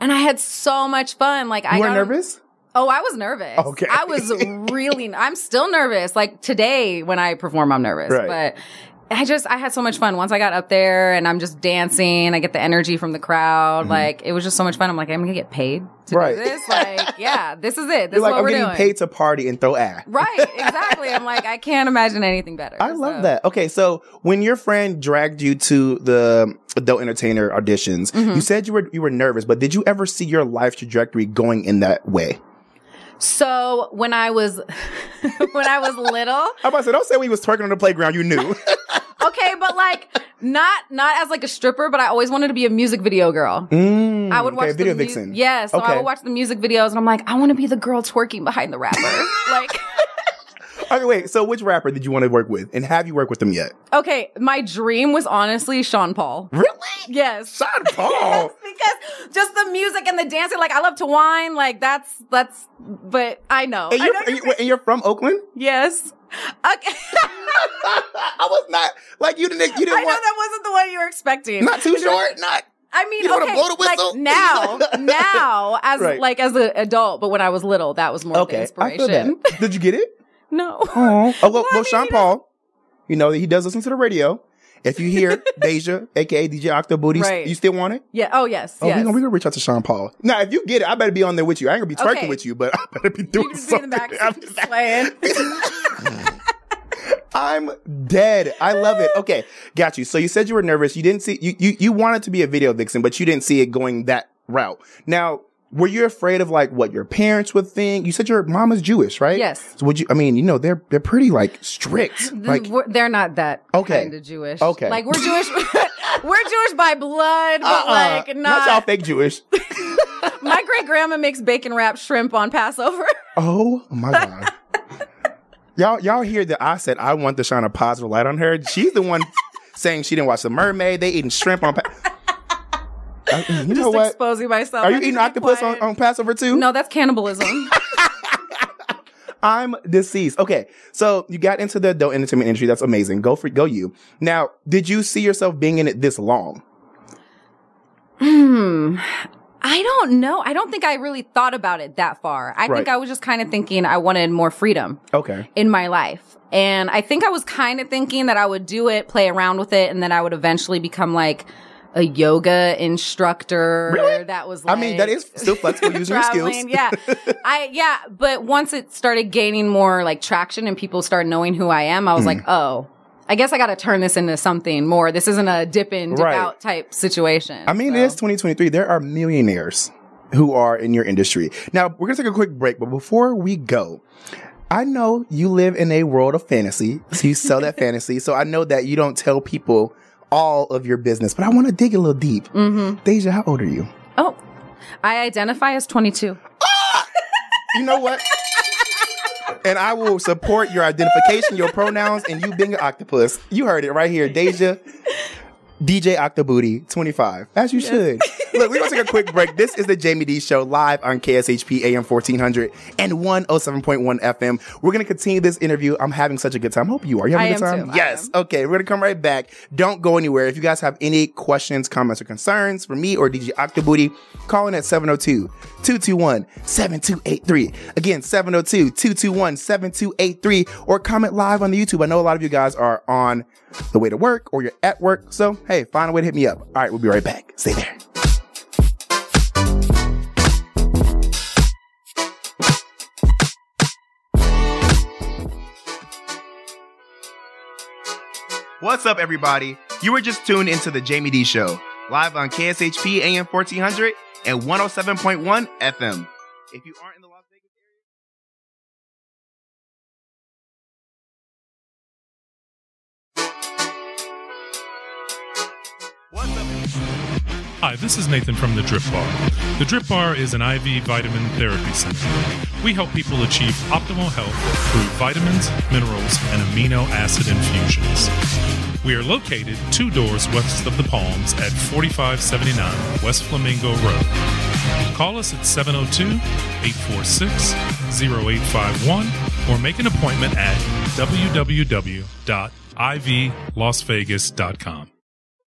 and I had so much fun. Like I You weren't got nervous? Oh, I was nervous. Okay. I was <laughs> really. I'm still nervous. Like today when I perform, I'm nervous, Right. but. I just I had so much fun once I got up there and I'm just dancing. I get the energy from the crowd. Mhm. Like it was just so much fun. I'm like I'm gonna get paid to Right. do this. Like <laughs> yeah, this is it. This You're is like, what I'm we're getting doing. paid to party and throw ass. Right, <laughs> exactly. I'm like I can't imagine anything better. I love that. Okay, so when your friend dragged you to the adult entertainer auditions, Mhm. you said you were you were nervous, but did you ever see your life trajectory going in that way? So when I was <laughs> when I was little, <laughs> I'm about to say, don't say we was twerking on the playground, you knew. <laughs> okay, but like not not as like a stripper, but I always wanted to be a music video girl. Mm, I would watch okay, the video mu- vixen. Yeah, so I would watch the music videos, and I'm like, I want to be the girl twerking behind the rapper. like, Okay, wait. So which rapper did you want to work with, and have you worked with them yet? okay, my dream was honestly Sean Paul. Really? Yes. Sean <laughs> Paul. because just the music and the dancing, like I love to whine, like that's that's. But I know. And I you're, know and you- and you're from Oakland? yes. Okay. <laughs> I was not like you didn't. You didn't I know want that wasn't the one you were expecting. not Too $hort. Not. I mean, You okay, blow the whistle? like now, <laughs> now as Right. like as an adult, but when I was little, that was more Okay, the I feel that. inspiration. Did you get it? No. Oh, oh well, well, Sean Paul, you know he does listen to the radio. If you hear <laughs> Daizha, aka DJ Octobooty, Right. you still want it? Yeah. Oh yes. Oh, yes. we gonna, we gonna reach out to Sean Paul. Now, if you get it, I better be on there with you. I ain't gonna be twerking Okay. with you, but I better be doing just be something. in the back I'm, swaying. <laughs> I'm dead. I love it. Okay, got you. So you said you were nervous. You didn't see you you you wanted to be a video vixen, but you didn't see it going that route. Now, were you afraid of like what your parents would think? You said your mom is Jewish, right? Yes. So would you? I mean, you know, they're they're pretty like strict. Like, they're not that Okay. kind of Jewish. Okay. Like we're Jewish. <laughs> we're Jewish by blood, but uh-uh, like not y'all fake Jewish. <laughs> My great grandma makes bacon wrapped shrimp on Passover. <laughs> Oh my god. y'all y'all hear that I said I want to shine a positive light on her. She's the one saying she didn't watch the mermaid. They eating shrimp on pa- Uh, you know Just what? exposing myself. Are you eating octopus on, on Passover too? No, that's cannibalism. <laughs> I'm deceased. Okay, so you got into the adult entertainment industry. That's amazing. Go for go you. Now, did you see yourself being in it this long? Hmm. I don't know. I don't think I really thought about it that far. I Right. think I was just kind of thinking I wanted more freedom Okay. in my life. And I think I was kind of thinking that I would do it, play around with it, and then I would eventually become like a yoga instructor. Really? That was I mean, that is still flexible using your skills. <laughs> Yeah. I yeah, but once it started gaining more like traction and people started knowing who I am, I was Hmm. like, "Oh, I guess I got to turn this into something more. This isn't a dip in, dip Right. out type situation." I mean, it is 2023. There are millionaires who are in your industry. Now, we're going to take a quick break, but before we go, I know you live in a world of fantasy. So you sell that <laughs> fantasy. So I know that you don't tell people all of your business, but I want to dig a little deep. Mm-hmm. Daizha, how old are you? Oh, I identify as 22. You know what? and I will support your identification, your pronouns, and you being an octopus. You heard it right here. Daizha, <laughs> DJ Octobooty, 25. As you should. <laughs> Look, we're going to take a quick break. This is the Jaime Dee Show live on KSHP AM 1400 and 107.1 FM. We're going to continue this interview. I'm having such a good time. Hope you are. You having I a good time? too. Yes. Okay. We're going to come right back. Don't go anywhere. If you guys have any questions, comments, or concerns for me or DJ Octobooty, call in at 702 221 7283. Again, 702 221 7283 or comment live on the YouTube. I know a lot of you guys are on the way to work or you're at work. So, hey, find a way to hit me up. All right. We'll be right back. Stay there. What's up, everybody? You were just tuned into the Jaime Dee Show, live on KSHP AM 1400 and 107.1 FM. If you aren't in the Hi, this is Nathan from the Drip Bar. The Drip Bar is an IV vitamin therapy center. We help people achieve optimal health through vitamins, minerals, and amino acid infusions. We are located two doors west of the Palms at 4579 West Flamingo Road. Call us at 702 846 0851 or make an appointment at www.ivlasvegas.com.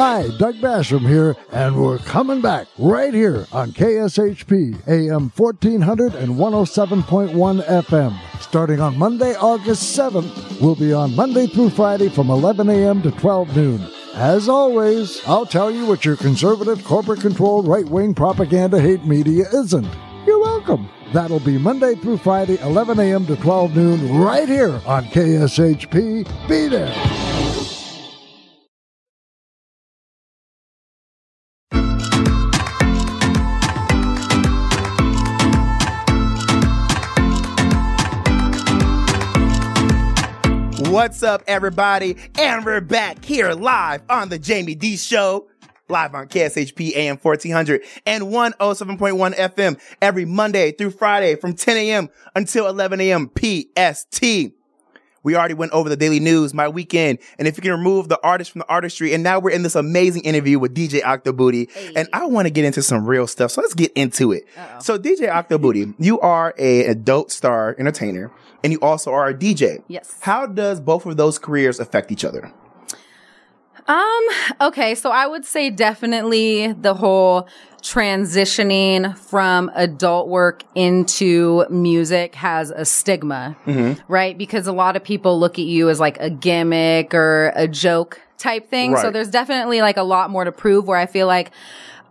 Hi, Doug Basham here, and we're coming back right here on KSHP AM 1400 and 107.1 FM. Starting on Monday, August 7th, we'll be on Monday through Friday from 11 a.m. to 12 noon. As always, I'll tell you what your conservative, corporate controlled, right wing propaganda hate media isn't. You're welcome. That'll be Monday through Friday, 11 a.m. to 12 noon, right here on KSHP. Be there. What's up, everybody? And we're back here live on the Jaime Dee Show, live on KSHP AM 1400 and 107.1 FM every Monday through Friday from 10 a.m. until 11 a.m. PST. We already went over the daily news, my weekend, and if you can remove the artist from the artistry, and now we're in this amazing interview with DJ Octobooty, and I want to get into some real stuff, so let's get into it. So DJ Octobooty, you are a adult star entertainer, and you also are a DJ. Yes. How does both of those careers affect each other? Um, okay, so I would say definitely the whole transitioning from adult work into music has a stigma, Mm-hmm. right? Because a lot of people look at you as like a gimmick or a joke type thing. So there's definitely like a lot more to prove where I feel like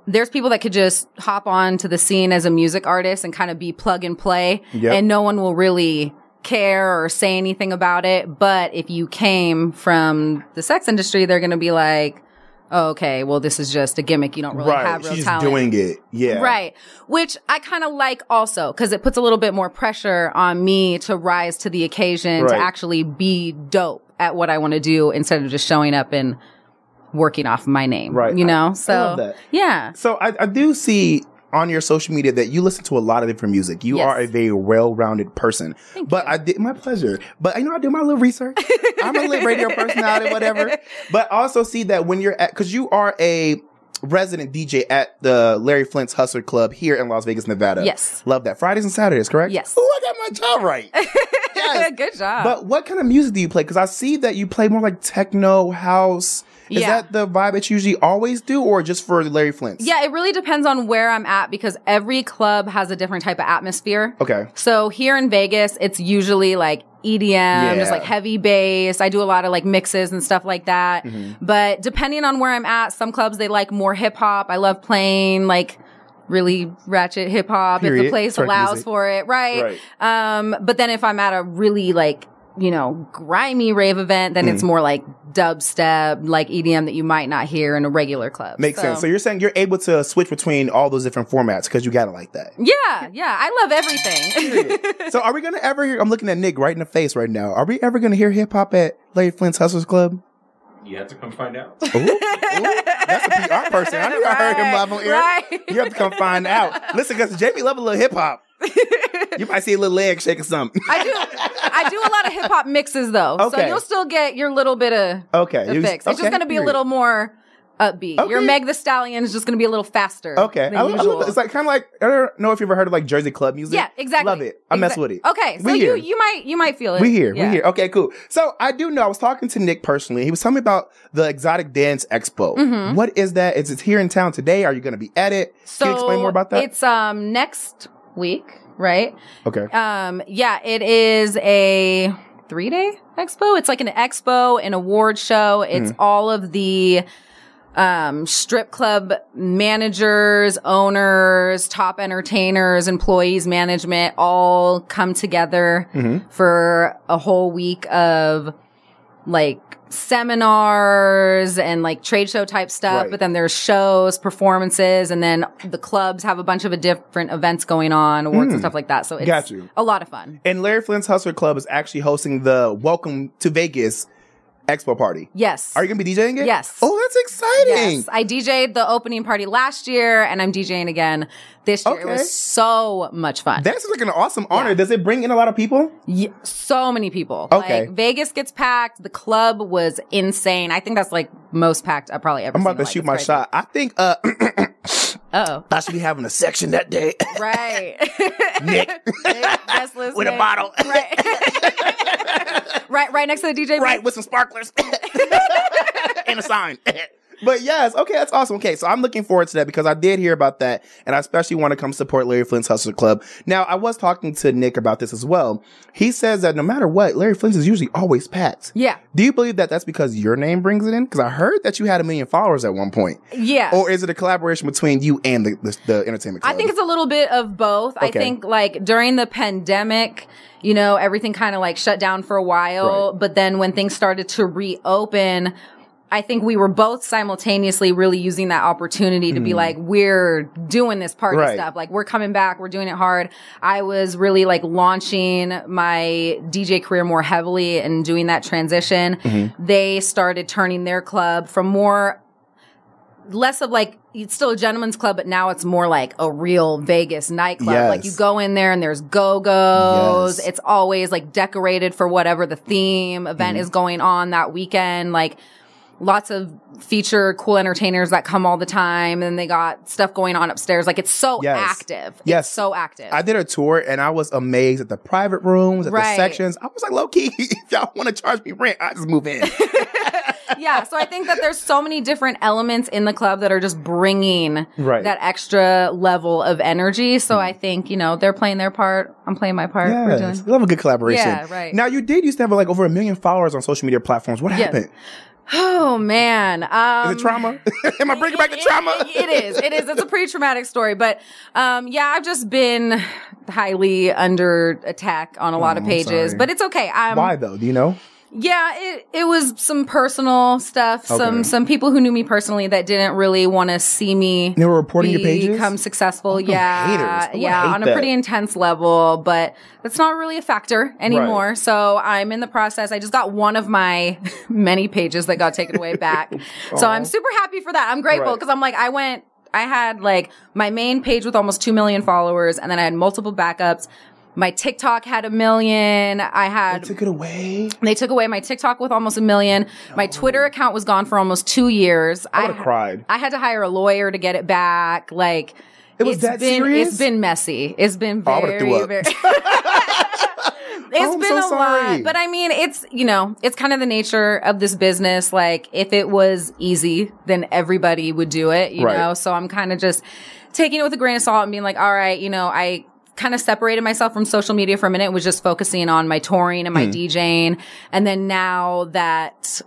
there's people that could just hop on to the scene as a music artist and kind of be plug and play Yep. and no one will really care or say anything about it. But if you came from the sex industry, they're going to be like, oh, okay, well, this is just a gimmick. You don't really have real She's talent. doing it. Yeah. Right. Which I kind of like also because it puts a little bit more pressure on me to rise to the occasion to actually be dope at what I want to do instead of just showing up and working off my name. Right. You know? I- I so, that. yeah. So I, I do see on your social media that you listen to a lot of different music. You Yes. are a very well-rounded person. but I did my pleasure. But you know, I do my little research. I'm a little radio personality, whatever. <laughs> But also see that when you're at, cause you are a resident DJ at the Larry Flynt's Hustler Club here in Las Vegas, Nevada. Yes. Love that. Fridays and Saturdays, correct? Yes. Oh, I got my job right. <laughs> Good job. But what kind of music do you play? Because I see that you play more like techno, house. Is Yeah. that the vibe that you usually always do, or just for Larry Flynt's? Yeah, it really depends on where I'm at because every club has a different type of atmosphere. Okay. So here in Vegas, it's usually like EDM, just like heavy bass. I do a lot of like mixes and stuff like that. Mhm. But depending on where I'm at, some clubs they like more hip hop. I love playing like really ratchet hip hop if the place allows music. for it, right? right? Um, but then if I'm at a really like you know, grimy rave event, then it's Mm. more like dubstep, like EDM that you might not hear in a regular club. Makes sense. So you're saying you're able to switch between all those different formats because you got it like that. yeah, yeah, I love everything. <laughs> so are we gonna ever hear? I'm looking at Nick right in the face right now. Are we ever gonna hear hip hop at Larry Flynt's Hustlers Club? You have to come find out. That's a PR person. I knew I heard him live on air. <laughs> right. You have to come find out. Listen, because Jaime love a little hip hop. You might see a little leg shake or something. I do, I do a lot of hip hop mixes though, okay. so you'll still get your little bit of Okay, of fix. It's okay, just going to be a little more upbeat. Your Meg the Stallion is just going to be a little faster. Okay, I love, I love it. It's like kind of like I don't know if you've ever heard of like Jersey club music. Yeah, exactly. Love it. I mess with it. Okay, so you you might you might feel it. We here. Yeah. We here. Okay, cool. So I do know I was talking to Nick personally. He was telling me about the Exotic Dance Expo. Mhm. What is that? Is it here in town today? Are you going to be at it? So Can you explain more about that? It's um next week, right? okay. Um, yeah, it is a three day expo. It's like an expo, an award show. It's Mhm. all of the um, strip club managers, owners, top entertainers, employees, management all come together Mhm. for a whole week of like seminars and like trade show type stuff, Right. but then there's shows, performances, and then the clubs have a bunch of different events going on, awards Mm. and stuff like that. So it's Got you. a lot of fun. And Larry Flynt's Hustler Club is actually hosting the Welcome to Vegas Expo party. Yes. Are you going to be DJing it? Yes. Oh, that's exciting. Yes, I DJ'd the opening party last year, and I'm DJing again this year. It was so much fun. That's like an awesome honor. Does it bring in a lot of people? Yeah, so many people. Okay. Like, Vegas gets packed. The club was insane. I think that's like most packed I've probably ever I'm about to shoot my shot. I think uh Uh <coughs> I should be having a section that day. oh. <laughs> Right. Nick. <laughs> Best <laughs> With a bottle. Right. Right, right next to the DJ. Right, with some sparklers <laughs> <laughs> and a sign. <laughs> But yes, okay, that's awesome. Okay, so I'm looking forward to that because I did hear about that, and I especially want to come support Larry Flynt's Hustler Club. Now, I was talking to Nick about this as well. He says that no matter what, Larry Flynt's is usually always packed. Yeah. Do you believe that that's because your name brings it in? Because I heard that you had a million followers at one point. Yeah. Or is it a collaboration between you and the the, the entertainment club? I think it's a little bit of both. Okay. I think like during the pandemic, you know, everything kind of like shut down for a while, Right. but then when things started to reopen, I think we were both simultaneously really using that opportunity to be Mm. like, we're doing this party Right. stuff. Like we're coming back. We're doing it hard. I was really like launching my DJ career more heavily and doing that transition. Mhm. They started turning their club from more less of like it's still a gentleman's club, but now it's more like a real Vegas nightclub. Yes. Like you go in there and there's go go's. Yes. It's always like decorated for whatever the theme event Mhm. is going on that weekend. Like lots of feature cool entertainers that come all the time, and they got stuff going on upstairs. Like it's so Yes. active. Yes. It's so active. I did a tour and I was amazed at the private rooms, at the sections. I was like, low key, <laughs> if y'all want to charge me rent, I just move in. <laughs> yeah. So I think that there's so many different elements in the club that are just bringing Right. that extra level of energy. So mm-hmm. I think, you know, they're playing their part. I'm playing my part. We're doing. Love a good collaboration. Yeah, right. Now you did used to have like over a million followers on social media platforms. What happened? Oh man. Um, Is it trauma? <laughs> <laughs> Am I bringing back the trauma? it is. It is. It's a pretty traumatic story, but um, yeah, I've just been highly under attack on a lot Oh, of pages, but it's okay. I'm, Why though? Do you know? Yeah, it it was some personal stuff. Some Okay. some people who knew me personally that didn't really want to see me. They were reporting your pages? become successful. Oh, yeah. Oh, I yeah, on a that. pretty intense level, but that's not really a factor anymore. So I'm in the process. I just got one of my <laughs> many pages that got taken away back. <laughs> so I'm super happy for that. I'm grateful Right. because I'm like I went. I had like my main page with almost 2 million followers and then I had multiple backups. My TikTok had a million. I had took it away. they took away my TikTok with almost a million. My oh. Twitter account was gone for almost two years. I would have cried. I had to hire a lawyer to get it back. Like It was it's that been, serious? It's been messy. It's been Oh, very, up. very. <laughs> <laughs> It's Oh, been so a sorry. lot, but I mean, it's you know, it's kind of the nature of this business. Like, if it was easy, then everybody would do it, you Right. know. So I'm kind of just taking it with a grain of salt and being like, all right, you know, I kind of separated myself from social media for a minute, was just focusing on my touring and my Hmm. DJing, and then now that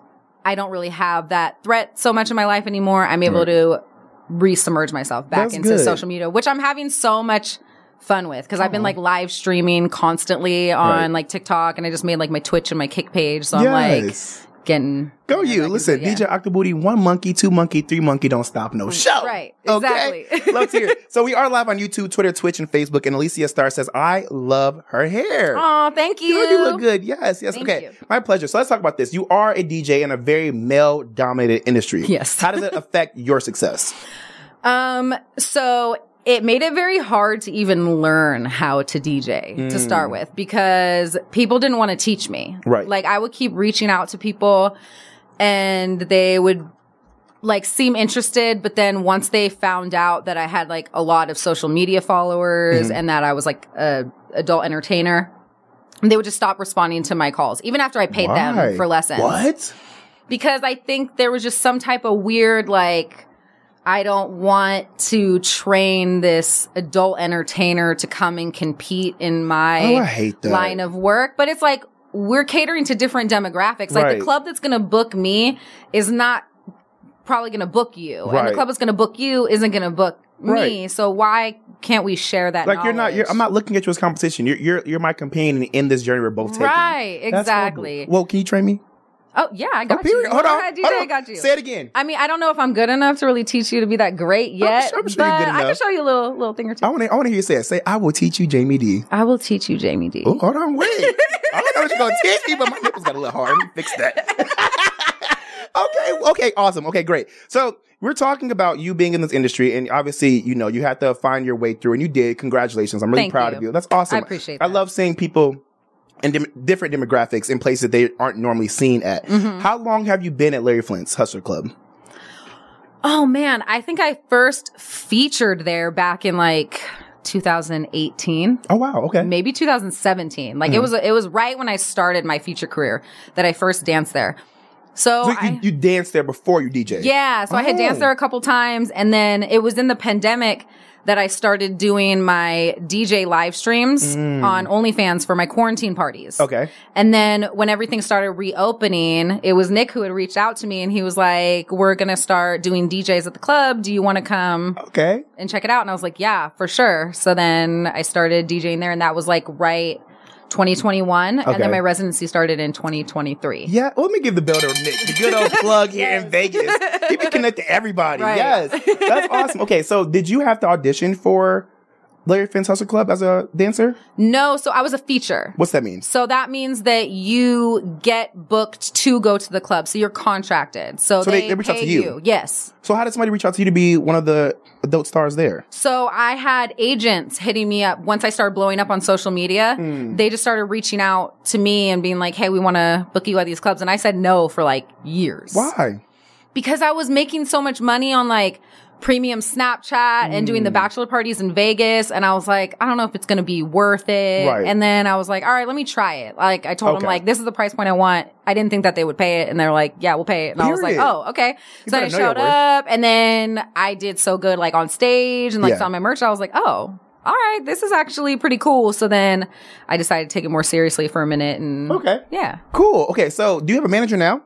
I don't really have that threat so much in my life anymore, I'm able Right. to re-submerge myself back That's into good. social media, which I'm having so much fun with because I've been like live streaming constantly on Right. like TikTok and I just made like my Twitch and my Kick page. So I'm like Yes. Getting Go you. Listen, DJ Octobooty, one monkey, two monkey, three monkey, don't stop no show. Right. Okay. Exactly. <laughs> Love to hear it. So we are live on YouTube, Twitter, Twitch, and Facebook. And Alicia Star says, I love her hair. Oh, thank you. You look good. Yes, yes. Thank okay. you. My pleasure. So let's talk about this. You are a DJ in a very male dominated industry. Yes. How does it <laughs> affect your success? Um, so it made it very hard to even learn how to DJ to Mm. start with because people didn't want to teach me. Right. Like I would keep reaching out to people and they would like seem interested, but then once they found out that I had like a lot of social media followers Mhm. and that I was like a adult entertainer, they would just stop responding to my calls, even after I paid Why? them for lessons What? because I think there was just some type of weird like I don't want to train this adult entertainer to come and compete in my Oh, line of work, but it's like we're catering to different demographics. Like Right. the club that's going to book me is not probably going to book you, and the club that's going to book you isn't going to book me. Right. So why can't we share that? Like you're not. You're. I'm not looking at you as competition. You're you're you're my companion in this journey we're both taking. Right, exactly. Well, can you train me? Oh yeah, I got period. you. Hold Go on, ahead, DJ, hold on. I got you. Say it again. I mean, I don't know if I'm good enough to really teach you to be that great yet, I'm sure but you're good I can show you a little little thing or two. I want to. I want to hear you say it. Say, I will teach you, Jaime Dee. I will teach you, Jaime Dee. Oh, hold on, wait. <laughs> I don't know what you're gonna teach me, but my nipples got a little hard. Let me fix that. <laughs> okay, okay, awesome. Okay, great. So we're talking about you being in this industry, and obviously, you know, you have to find your way through, and you did. Congratulations! I'm really Thank proud you. of you. That's awesome. I appreciate I love seeing people in dim- different demographics in places they aren't normally seen at. Mhm. How long have you been at Larry Flynt's Hustler Club? Oh man, I think I first featured there back in like 2018. Oh wow, okay. Maybe 2017. Like it Mhm. was it was right when I started my feature career that I first danced there. So, So I, you, you danced there before you DJ. Yeah, so I had danced Oh. there a couple times and then it was in the pandemic that I started doing my DJ live streams Mm. on OnlyFans for my quarantine parties. Okay. And then when everything started reopening, it was Nick who had reached out to me and he was like, "We're going to start doing DJs at the club. Do you want to come Okay. and check it out?" And I was like, "Yeah, for sure." So then I started DJing there and that was like right 2021 and then my residency started in 2023. Yeah, well, let me give the bell to Nick, the good old plug here in <laughs> Vegas. He can connected to everybody. <laughs> Right. Yes, that's awesome. Okay, so did you have to audition for Larry Flynt's Hustler Club as a dancer? No, so I was a feature. What's that mean? So that means that you get booked to go to the club. So you're contracted. So, So they- they, reach out to pay you? Yes. So how did somebody reach out to you to be one of the adult stars there? So I had agents hitting me up once I started blowing up on social media. Hmm. They just started reaching out to me and being like, "Hey, we want to book you at these clubs." And I said no for like years. Why? Because I was making so much money on like premium Snapchat and doing the Hmm. bachelor parties in Vegas. And I was like, I don't know if it's going to be worth it. Right. And then I was like, all right, let me try it. Like I told Okay. them like, this is the price point I want. I didn't think that they would pay it. And they're like, yeah, we'll pay it. And I was like, oh, okay. You so I better know your showed up and then I did so good like on stage and like Yeah. saw my merch. I was like, oh, all right, this is actually pretty cool. So then I decided to take it more seriously for a minute and Okay. yeah. Cool. Okay, so do you have a manager now?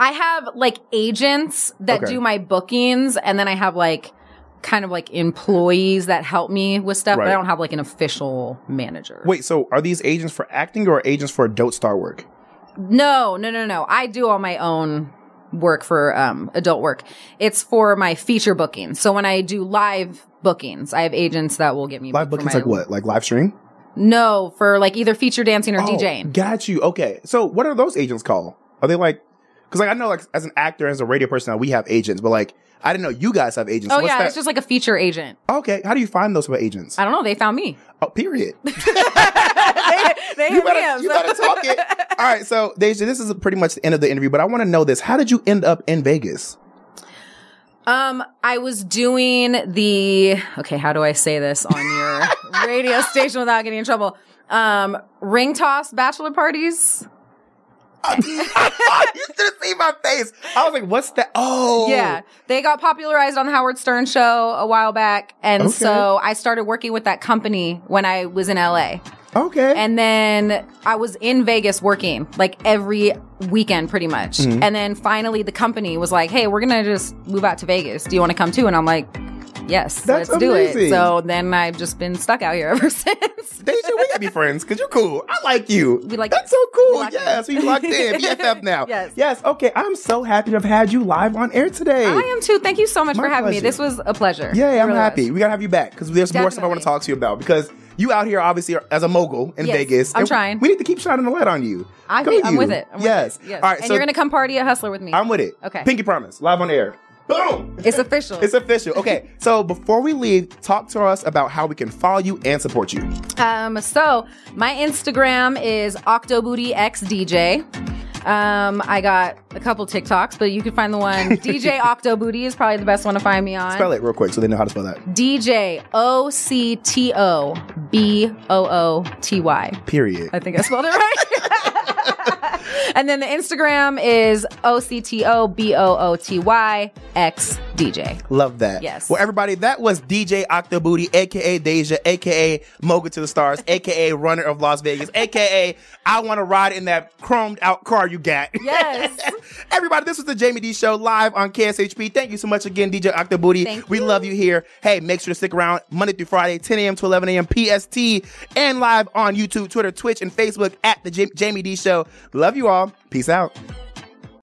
I have like agents that Okay. do my bookings, and then I have like kind of like employees that help me with stuff, but Right. I don't have like an official manager. Wait, so are these agents for acting or agents for adult star work? No, no, no, no. I do all my own work for um adult work. It's for my feature bookings. So when I do live bookings, I have agents that will get me Live booked for bookings my- like what? Like live stream? No, for like either feature dancing or Oh, DJing. Got you. Okay. So what are those agents called? Are they like, cause like I know like as an actor, as a radio person, we have agents, but like I didn't know you guys have agents. Oh What's yeah, that? it's just like a feature agent. okay. How do you find those agents? I don't know. They found me. Oh, period. <laughs> <laughs> They you hit better, me you so- better talk it. <laughs> All right. So Daizha, this is pretty much the end of the interview, but I want to know this. How did you end up in Vegas? Um, I was doing the okay. How do I say this on your radio station without getting in trouble? Um, ring toss bachelor parties. <laughs> you should have seen my face. I was like, "What's that?" Oh, Yeah, they got popularized on the Howard Stern show a while back, and Okay. so I started working with that company when I was in LA. Okay. And then I was in Vegas working like every weekend pretty much. Mhm. And then finally the company was like, "Hey, we're going to just move out to Vegas. Do you want to come too?" And I'm like, yes, That's let's do it. So then I've just been stuck out here <laughs> ever since. Daizha, we gotta be friends because you're cool. I like you. We like That's so cool. yes, we locked in. <laughs> BFF now. Yes. Yes. Okay. I'm so happy to have had you live on air today. I am too. Thank you so much My for having me. This was a pleasure. Yeah, It I'm really happy. was. We gotta have you back because there's more stuff I want to talk to you about because you out here obviously as a mogul in Yes, Vegas. I'm trying. We need to keep shining the light on you. I I'm with it. I'm with yes. it. Yes. All right. and so you're gonna come party at Hustler with me. I'm with it. Okay. Pinky promise. Live on air. Boom. It's official. It's official. Okay. so before we leave, talk to us about how we can follow you and support you. Um, so my Instagram is OctoBootyXDJ. Um, I got a couple TikToks, but you can find the one <laughs> DJ Octobooty is probably the best one to find me on. Spell it real quick so they know how to spell that. DJ O C T O B O O T Y. Period. I think I spelled it right. <laughs> <laughs> and then the Instagram is O C T O B O O T Y X DJ. Love that. Yes. Well, everybody, that was DJ Octobooty, aka Daizha, aka Mogul to the Stars, <laughs> aka Runner of Las Vegas, aka I want to ride in that chromed out car you got. <laughs> Yes. everybody, this was the Jaime Dee Show live on KSHP. Thank you so much again, DJ Octobooty. Thank we love you here. Hey, make sure to stick around Monday through Friday, 10 a.m. to 11 a.m. PST, and live on YouTube, Twitter, Twitch, and Facebook at the J- Jamie D Show. Love you all. Peace out.